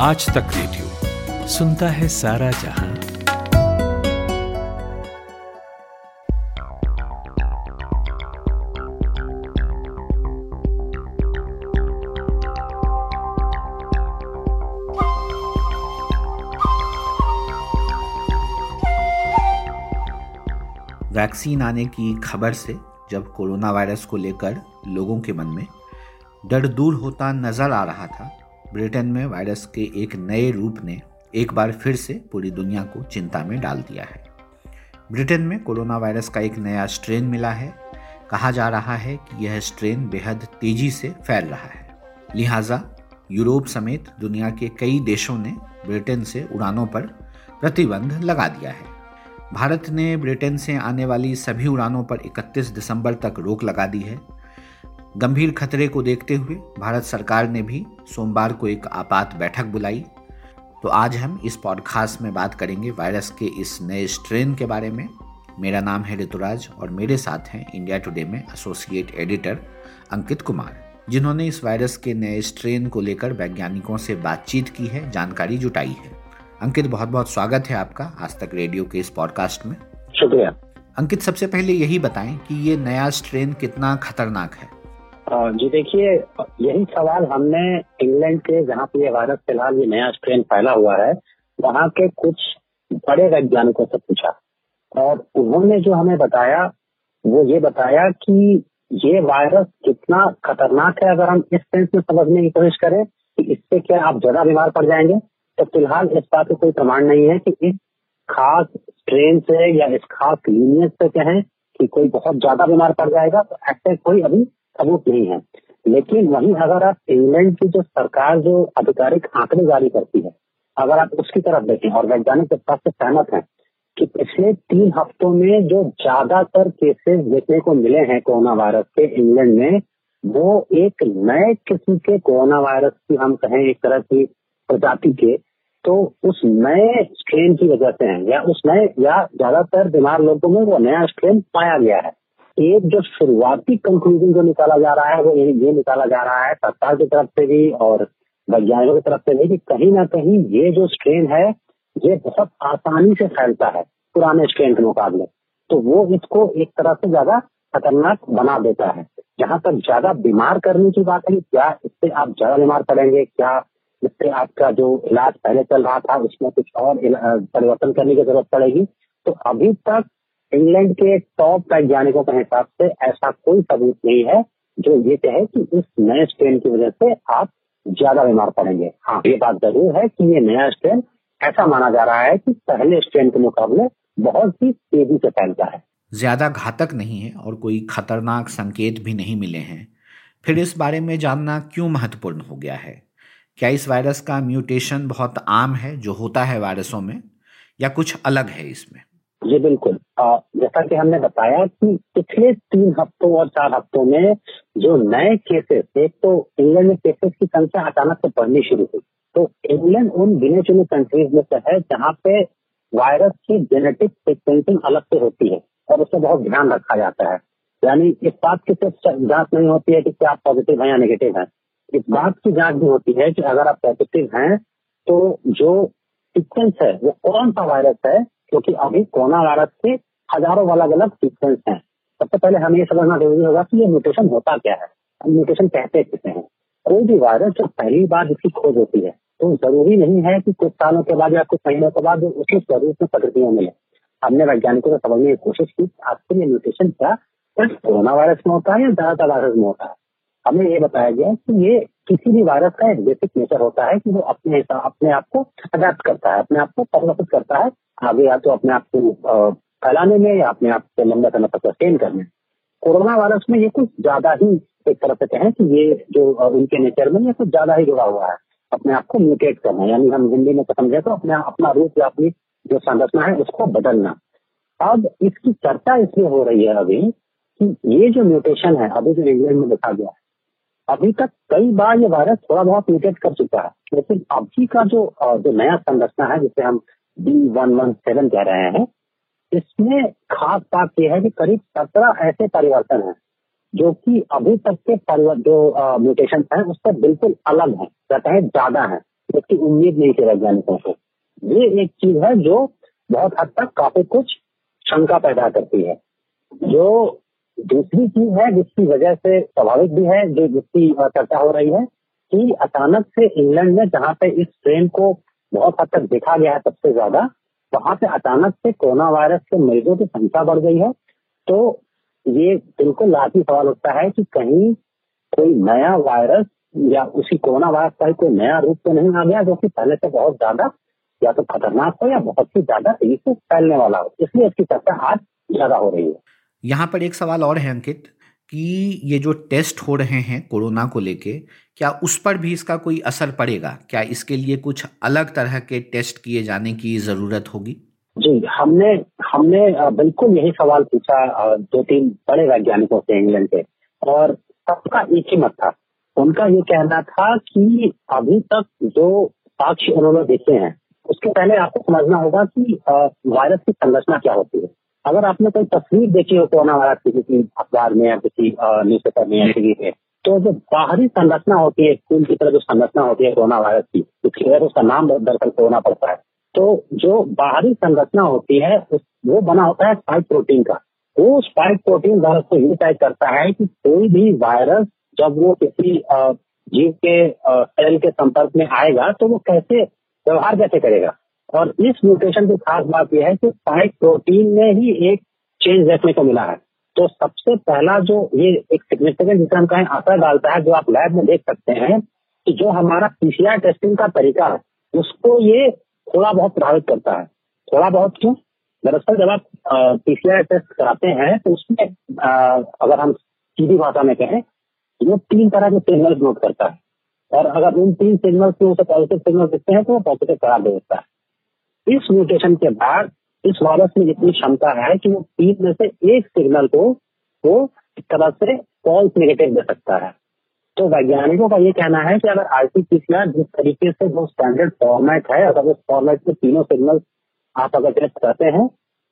आज तक रेडियो सुनता है सारा जहाँ। वैक्सीन आने की खबर से जब कोरोना वायरस को लेकर लोगों के मन में डर दूर होता नज़र आ रहा था ब्रिटेन में वायरस के एक नए रूप ने एक बार फिर से पूरी दुनिया को चिंता में डाल दिया है। ब्रिटेन में कोरोना वायरस का एक नया स्ट्रेन मिला है। कहा जा रहा है कि यह स्ट्रेन बेहद तेज़ी से फैल रहा है। लिहाजा यूरोप समेत दुनिया के कई देशों ने ब्रिटेन से उड़ानों पर प्रतिबंध लगा दिया है। भारत ने ब्रिटेन से आने वाली सभी उड़ानों पर 31 दिसंबर तक रोक लगा दी है। गंभीर खतरे को देखते हुए भारत सरकार ने भी सोमवार को एक आपात बैठक बुलाई। तो आज हम इस पॉडकास्ट में बात करेंगे वायरस के इस नए स्ट्रेन के बारे में। मेरा नाम है ऋतुराज और मेरे साथ हैं इंडिया टुडे में एसोसिएट एडिटर अंकित कुमार जिन्होंने इस वायरस के नए स्ट्रेन को लेकर वैज्ञानिकों से बातचीत की है जानकारी जुटाई है। अंकित बहुत बहुत स्वागत है आपका आज तक रेडियो के इस पॉडकास्ट में। शुक्रिया। अंकित सबसे पहले यही बताएँ कि ये नया स्ट्रेन कितना खतरनाक है। जी देखिए, यही सवाल हमने इंग्लैंड के, जहाँ पे वायरस फ़िलहाल ये नया स्ट्रेन फैला हुआ है, वहाँ के कुछ बड़े वैज्ञानिकों से पूछा। और उन्होंने जो हमें बताया, वो ये बताया कि ये वायरस कितना खतरनाक है, अगर हम इस सेंस में समझने की कोशिश करें, कि इससे क्या आप ज़्यादा बीमार पड़ जाएँगे? तो फ़िलहाल इस बात का कोई प्रमाण नहीं है कि इस खास स्ट्रेन से या इस खास लीनियस से कहें कि कोई बहुत ज़्यादा बीमार पड़ जाएगा। तो ऐसे कोई अभी सबूत नहीं है। लेकिन वहीं अगर आप इंग्लैंड की जो सरकार जो आधिकारिक आंकड़े जारी करती है, अगर आप उसकी तरफ़ देखें, और वैज्ञानिक इस से सहमत है कि पिछले तीन हफ्तों में जो ज़्यादातर केसेस देखने को मिले हैं कोरोना वायरस के इंग्लैंड में, वो एक नए किस्म के कोरोना वायरस की हम कहें एक तरह की प्रजाति के तो उस नए स्ट्रेन की वजह से है, या उस नए, या ज़्यादातर बीमार लोगों में वो नया स्ट्रेन पाया गया है। एक जो शुरुआती कंक्लूजन जो निकाला जा रहा है, वो ये निकाला जा रहा है, सरकार की तरफ़ से भी और वैज्ञानिकों की तरफ़ से भी कि कहीं ना कहीं ये जो स्ट्रेन है, ये बहुत आसानी से फैलता है पुराने स्ट्रेन के मुकाबले। तो वो इसको एक तरह से ज़्यादा खतरनाक बना देता है। जहाँ तक ज़्यादा बीमार करने की बात है, क्या इससे आप ज़्यादा बीमार पड़ेंगे? क्या इससे आपका जो इलाज पहले चल रहा था, उसमें कुछ और परिवर्तन करने की ज़रूरत पड़ेगी? तो अभी तक इंग्लैंड के टॉप वैज्ञानिकों के हिसाब से ऐसा कोई सबूत नहीं है जो ये कहे कि इस नए स्ट्रेन की वजह से आप ज़्यादा बीमार पड़ेंगे। हाँ ये बात ज़रूर है कि ये नया स्ट्रेन ऐसा माना जा रहा है कि पहले स्ट्रेन के मुकाबले बहुत ही तेज़ी से फैलता है। ज़्यादा घातक नहीं है और कोई खतरनाक संकेत भी नहीं मिले हैं। फिर इस बारे में जानना क्यों महत्वपूर्ण हो गया है? क्या इस वायरस का म्यूटेशन बहुत आम है जो होता है वायरसों में या कुछ अलग है इसमें? जी बिल्कुल। जैसा कि हमने बताया कि पिछले तीन हफ्तों और चार हफ्तों में जो नए केसेस एक तो इंग्लैंड में केसेस की संख्या अचानक से बढ़नी शुरू हुई। तो इंग्लैंड उन गिने चुने कंट्रीज़ में से है जहाँ पे वायरस की जेनेटिक सिक्वेंसिंग अलग से होती है और उससे बहुत ध्यान रखा जाता है। यानी इस बात की सिर्फ़ जाँच नहीं होती है कि क्या आप पॉजिटिव है या नेगेटिव है। इस बात की जाँच भी होती है कि अगर आप पॉजिटिव हैं तो जो सीक्वेंस है, वो कौन सा वायरस है? क्योंकि अभी कोरोना वायरस के हज़ारों अलग अलग सीक्वेंस हैं। सबसे पहले हमें ये समझना ज़रूरी होगा कि ये म्यूटेशन होता क्या है। हम म्यूटेशन कहते किसे हैं। कोई भी वायरस जो पहली बार जिसकी खोज होती है तो ज़रूरी नहीं है कि कुछ सालों के बाद या कुछ महीनों के बाद उसी स्वरूप में प्रकृतियों मिले। हमने वैज्ञानिकों को समझने की कोशिश की आखिर ये म्यूटेशन क्या सिर्फ़ कोरोना वायरस में होता है या ज़्यादातर वायरस में होता है? हमें ये बताया गया कि ये किसी भी वायरस का एक बेसिक नेचर होता है कि वो अपने अपने आप को अडेप्ट करता है, अपने आप को परिवर्तित करता है, आगे या तो अपने आप को फैलाने में या अपने आप को लंबा समय तक सस्टेन करने कोरोना वायरस में ये कुछ ज़्यादा ही एक तरह से कहें कि ये जो उनके नेचर में ये कुछ ज़्यादा ही जुड़ा हुआ है। अपने आप को म्यूटेट करना, यानी हम हिंदी में समझे तो अपने अपना रूप या अपनी जो संरचना है उसको बदलना। अब इसकी चर्चा इसलिए हो रही है अभी कि ये जो म्यूटेशन है, अभी जो इंग्लैंड में देखा गया है, अभी तक कई बार ये वायरस थोड़ा बहुत म्यूटेट कर चुका है। लेकिन अभी का जो जो नया संरचना है, जिसे हम डी वन वन सेवन कह रहे हैं इसमें खास बात यह है कि करीब सत्रह ऐसे परिवर्तन हैं, जो कि अभी तक के परिवर्तन जो म्यूटेशन है, उससे बिल्कुल अलग है कहते हैं ज़्यादा है जिसकी उम्मीद नहीं थी वैज्ञानिकों को। ये एक चीज़ है जो बहुत हद तक काफ़ी कुछ शंका पैदा करती है। जो दूसरी चीज़ है, जिसकी वजह से स्वाभाविक भी है, जो जिसकी चर्चा हो रही है, कि अचानक से इंग्लैंड में जहाँ पे इस ट्रेन को बहुत हद तक देखा गया है सबसे ज़्यादा वहाँ पे अचानक से कोरोना वायरस के मरीजों की संख्या बढ़ गई है। तो ये बिल्कुल लाजमी सवाल उठता है कि कहीं कोई नया वायरस या उसी कोरोना वायरस का कोई नया रूप तो नहीं आ गया, जो कि पहले से बहुत ज़्यादा या तो खतरनाक हो या बहुत ही ज़्यादा तेज़ी से फैलने वाला हो। इसलिए इसकी चर्चा आज ज़्यादा हो रही है। यहाँ पर एक सवाल और है, अंकित। कि ये जो टेस्ट हो रहे हैं कोरोना को लेके, क्या उस पर भी इसका कोई असर पड़ेगा? क्या इसके लिए कुछ अलग तरह के टेस्ट किए जाने की ज़रूरत होगी? जी, हमने हमने बिल्कुल यही सवाल पूछा दो तीन बड़े वैज्ञानिकों से इंग्लैंड के, और सबका एक ही मत था। उनका ये कहना था कि अभी तक जो साक्ष्य उन्होंने देखे हैं, उसके पहले आपको समझना होगा कि वायरस की संरचना क्या होती है। अगर आपने कोई तस्वीर देखी हो कोरोना वायरस की किसी अखबार में या किसी न्यूज़ पेपर में या टीवी में तो जो बाहरी संरचना होती है स्कूल की तरह जो संरचना होती है कोरोना वायरस की इसकी वजह उसका नाम दरअसल कोरोना पड़ता है तो जो बाहरी संरचना होती है वो बना होता है स्पाइक प्रोटीन का। वो स्पाइक प्रोटीन वायरस को ये तय करता है कि कोई भी वायरस जब वो किसी जीव के सेल के संपर्क में आएगा तो वो कैसे व्यवहार कैसे करेगा? और इस म्यूटेशन की खास बात यह है कि स्पाइक प्रोटीन में ही एक चेंज देखने को मिला है। तो सबसे पहला जो ये एक सिग्निफिकेंट जिसे हम कहें असर डालता है, जो आप लैब में देख सकते हैं, कि जो हमारा पीसीआर टेस्टिंग का तरीका है, उसको ये थोड़ा बहुत प्रभावित करता है। थोड़ा बहुत क्यों? दरअसल जब आप पीसीआर टेस्ट कराते हैं तो उसमें अगर हम सीधी भाषा में कहें वो तीन तरह के सिग्नल नोट करता है। और अगर उन तीन सिग्नल में उसे पॉजिटिव सिग्नल दिखते हैं तो वो पॉजिटिव करार दे देता है। इस म्यूटेशन के बाद इस वायरस में इतनी क्षमता है कि वो तीन में से एक सिग्नल को वो इस तरह से फॉल्स नेगेटिव दे सकता है। तो वैज्ञानिकों का ये कहना है कि अगर आरटीपीसीआर जिस तरीके से वो स्टैंडर्ड फॉर्मेट है, अगर उस फॉर्मेट में तीनों सिग्नल आप अगर टेस्ट करते हैं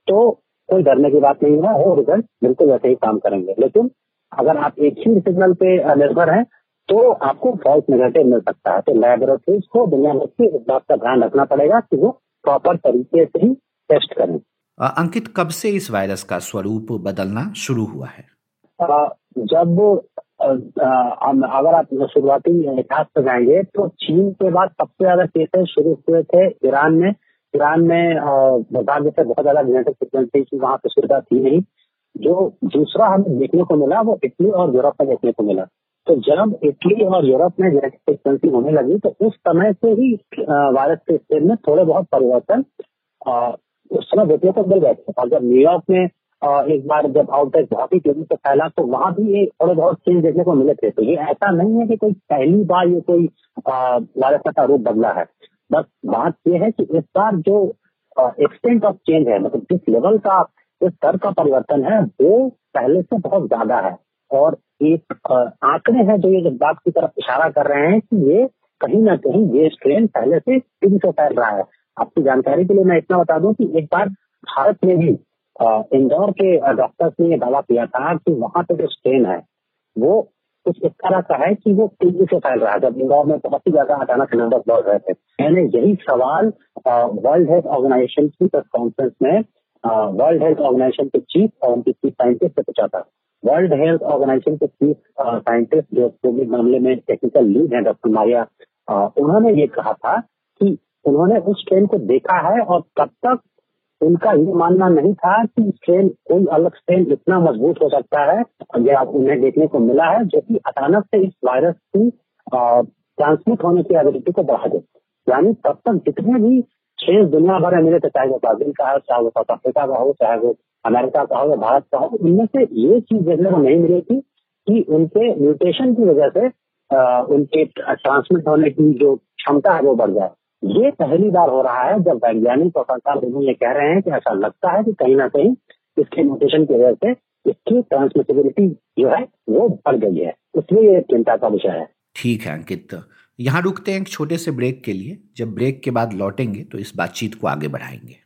तो कोई डरने की बात नहीं है, वो रिज़ल्ट बिल्कुल वैसे ही काम करेंगे। लेकिन अगर आप एक ही सिग्नल पे निर्भर हैं तो आपको फॉल्स नेगेटिव मिल सकता है। तो लेबोरेटरीज को दुनिया भर की इस बात का ध्यान रखना पड़ेगा कि वो प्रॉपर तरीके से ही टेस्ट करें। अंकित कब से इस वायरस का स्वरूप बदलना शुरू हुआ है? आ, जब आ, आ, अगर आप शुरुआती इतिहास पर जाएँगे तो चीन के बाद सबसे ज़्यादा केसेस शुरू हुए थे ईरान में। ईरान में दुर्भाग्य से बहुत ज़्यादा जेनेटिक की वहाँ पे सुविधा थी नहीं। जो दूसरा हमें देखने को मिला वो इटली और यूरोप में देखने को मिला। तो जब इटली और यूरोप में सिक्वेंसिंग होने लगी तो उस समय से ही वायरस के स्टेज में थोड़े बहुत परिवर्तन उस समय देखने को मिल गए थे। और जब न्यूयॉर्क में एक बार जब आउटब्रेक बहुत ही तेज़ी से फैला तो वहाँ भी एक थोड़े बहुत चेंज देखने को मिले थे। तो ये ऐसा नहीं है कि कोई पहली बार ये कोई वायरस का रूप बदला है। बस बात यह है कि इस बार जो एक्सटेंट ऑफ़ चेंज है मतलब जिस लेवल का, इस स्तर का परिवर्तन है, वो पहले से बहुत ज़्यादा है। और एक आंकड़े हैं जो ये इस बात की तरफ़ इशारा कर रहे हैं कि ये कहीं ना कहीं ये स्ट्रेन पहले से तेज़ी से फैल रहा है। आपकी जानकारी के लिए मैं इतना बता दूँ कि एक बार भारत में भी इंदौर के डॉक्टर्स ने यह दावा किया था कि वहाँ पे जो स्ट्रेन है, वो कुछ इस तरह का है कि वो तेज़ी से फैल रहा है। जब इंदौर में बहुत ही ज़्यादा अचानक नंबर बढ़ रहे थे। मैंने यही सवाल वर्ल्ड हेल्थ ऑर्गेनाइजेशन की प्रेस कॉन्फ्रेंस में वर्ल्ड हेल्थ ऑर्गेनाइजेशन के चीफ और उनकी चीफ साइंटिस्ट से पूछा था। वर्ल्ड हेल्थ ऑर्गेनाइजेशन के चीफ साइंटिस्ट जो कोविड मामले में टेक्निकल लीड है, डॉक्टर मारिया उन्होंने ये कहा था कि उन्होंने उस ट्रेन को देखा है और तब तक उनका ये मानना नहीं था कि ट्रेन कोई अलग ट्रेन इतना मज़बूत हो सकता है। यह उन्हें देखने को मिला है, जो कि अचानक से इस वायरस की ट्रांसमिट होने की एबिलिटी को बढ़ा दे। यानी तब तक जितने भी ट्रेन दुनिया भर में मिले थे, चाहे वो ब्राज़ील का हो, चाहे वो साउथ अफ्रीका का हो, चाहे वो अमेरिका का हो या भारत का हो, इनमें से ये चीज़ देखने को नहीं मिली थी कि उनके म्यूटेशन की वजह से उनके ट्रांसमिट होने की जो क्षमता है वो बढ़ जाए। ये पहली बार हो रहा है जब वैज्ञानिक और सरकार दोनों ये कह रहे हैं कि ऐसा लगता है कि कहीं ना कहीं इसके म्यूटेशन की वजह से इसकी ट्रांसमिटेबिलिटी जो है वो बढ़ गई है। इसलिए ये चिंता का विषय है। ठीक है, अंकित। यहाँ रुकते हैं एक छोटे से ब्रेक के लिए। जब ब्रेक के बाद लौटेंगे तो इस बातचीत को आगे बढ़ाएँगे।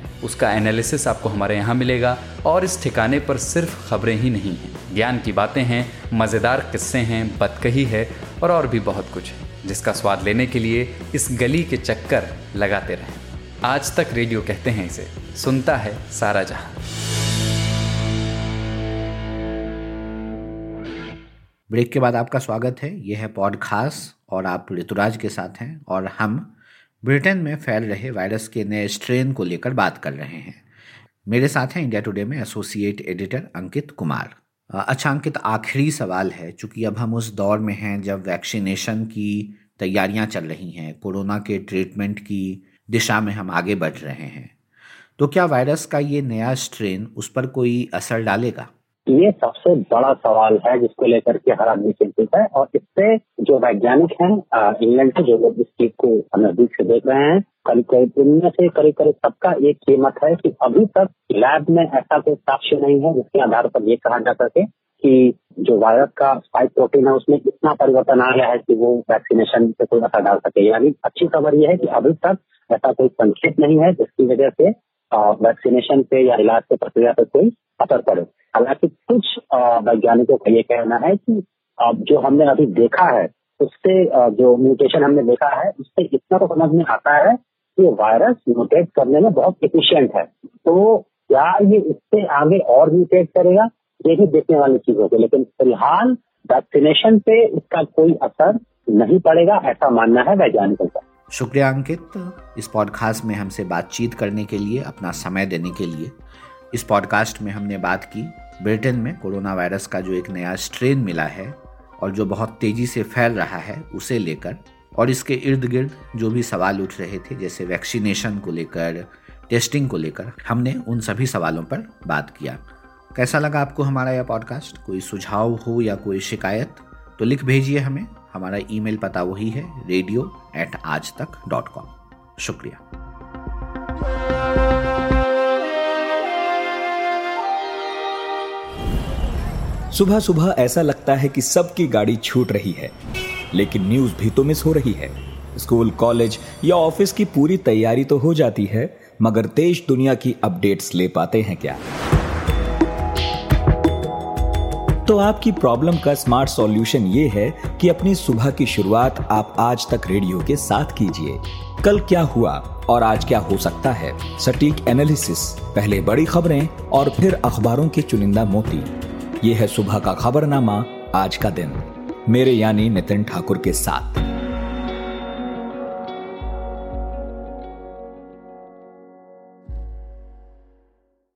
उसका एनालिसिस आपको हमारे यहाँ मिलेगा। और इस ठिकाने पर सिर्फ़ खबरें ही नहीं हैं। ज्ञान की बातें हैं, मज़ेदार किस्से हैं बतकही है और और भी बहुत कुछ है, जिसका स्वाद लेने के लिए इस गली के चक्कर लगाते रहें। आज तक रेडियो कहते हैं इसे, सुनता है सारा जहाँ। ब्रेक के बाद आपका स्वागत है। यह है पॉडकास्ट और आप ऋतुराज के साथ हैं और हम ब्रिटेन में फैल रहे वायरस के नए स्ट्रेन को लेकर बात कर रहे हैं। मेरे साथ हैं इंडिया टुडे में एसोसिएट एडिटर अंकित कुमार। अच्छा अंकित, आखिरी सवाल है, चूँकि अब हम उस दौर में हैं जब वैक्सीनेशन की तैयारियाँ चल रही हैं, कोरोना के ट्रीटमेंट की दिशा में हम आगे बढ़ रहे हैं। तो क्या वायरस का ये नया स्ट्रेन उस पर कोई असर डालेगा? ये सबसे बड़ा सवाल है जिसको लेकर के हर आदमी चिंतित है और इससे जो वैज्ञानिक हैं इंग्लैंड के जो लोग इस चीज़ को नज़दीक से देख रहे हैं करीब करीब इनमें से करीब करीब सबका एक कीमत है कि अभी तक लैब में ऐसा कोई साक्ष्य नहीं है जिसके आधार पर ये कहा जा सके कि जो वायरस का स्पाइक प्रोटीन है उसमें इतना परिवर्तन आ गया है कि वो वैक्सीनेशन पे कोई असर डाल सके। यानी अच्छी खबर ये है कि अभी तक ऐसा कोई संकेत नहीं है जिसकी वजह से वैक्सीनेशन पे या इलाज के प्रक्रिया पे कोई असर पड़े। हालाँकि कुछ वैज्ञानिकों का ये कहना है कि जो हमने अभी देखा है, उससे जो म्यूटेशन हमने देखा है, उससे इतना तो समझ में आता है कि वायरस म्यूटेट करने में बहुत इफिशियंट है। तो क्या ये इससे आगे और म्यूटेट करेगा? ये भी देखने वाली चीज़ होगी, लेकिन फ़िलहाल वैक्सीनेशन पे इसका कोई असर नहीं पड़ेगा, ऐसा मानना है वैज्ञानिकों का। शुक्रिया, अंकित। इस पॉडकास्ट में हमसे बातचीत करने के लिए, अपना समय देने के लिए, इस पॉडकास्ट में हमने बात की ब्रिटेन में कोरोना वायरस का जो एक नया स्ट्रेन मिला है और जो बहुत तेज़ी से फैल रहा है उसे लेकर और इसके इर्द गिर्द जो भी सवाल उठ रहे थे, जैसे वैक्सीनेशन को लेकर टेस्टिंग को लेकर, हमने उन सभी सवालों पर बात किया। कैसा लगा आपको हमारा यह पॉडकास्ट कोई सुझाव हो या कोई शिकायत तो लिख भेजिए हमें। हमारा ईमेल पता वही है रेडियो एट आज तक डॉट कॉम शुक्रिया। सुबह सुबह ऐसा लगता है कि सबकी गाड़ी छूट रही है, लेकिन न्यूज़ भी तो मिस हो रही है। स्कूल कॉलेज या ऑफ़िस की पूरी तैयारी तो हो जाती है, मगर देश दुनिया की अपडेट्स ले पाते हैं क्या? तो आपकी प्रॉब्लम का स्मार्ट सॉल्यूशन ये है कि अपनी सुबह की शुरुआत आप आज तक रेडियो के साथ कीजिए। कल क्या हुआ और आज क्या हो सकता है? सटीक एनालिसिस पहले बड़ी खबरें और फिर अखबारों के चुनिंदा मोती। ये है सुबह का खबरनामा आज का दिन। मेरे यानी नितिन ठाकुर के साथ।